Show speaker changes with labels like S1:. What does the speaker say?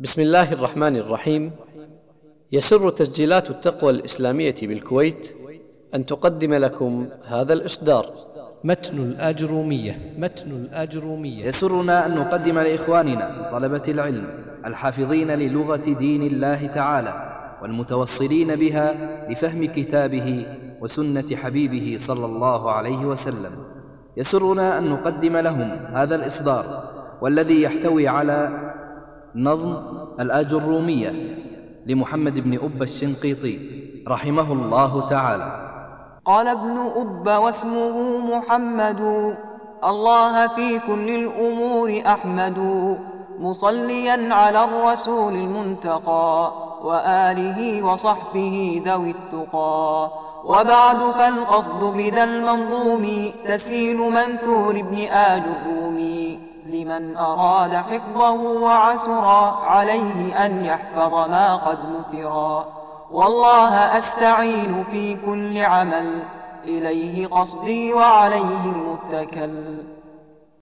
S1: بسم الله الرحمن الرحيم. يسر تسجيلات التقوى الإسلامية بالكويت أن تقدم لكم هذا الإصدار.
S2: متن الأجرومية متن الأجرومية.
S3: يسرنا أن نقدم لإخواننا طلبة العلم الحافظين للغة دين الله تعالى والمتوصلين بها لفهم كتابه وسنة حبيبه صلى الله عليه وسلم. يسرنا أن نقدم لهم هذا الإصدار والذي يحتوي على نظم الأجرومية لمحمد بن أب الشنقيطي رحمه الله تعالى.
S4: قال ابن أب واسمه محمد الله في كل الأمور أحمد مصليا على الرسول المنتقى وآله وصحبه ذوي التقى. وبعد فالقصد بذا المنظوم تسيل منثور ابن آل الرومي. لمن أراد حفظه وعسرا عليه أن يحفظ ما قد نترا والله أستعين في كل عمل إليه قصدي وعليه المتكل.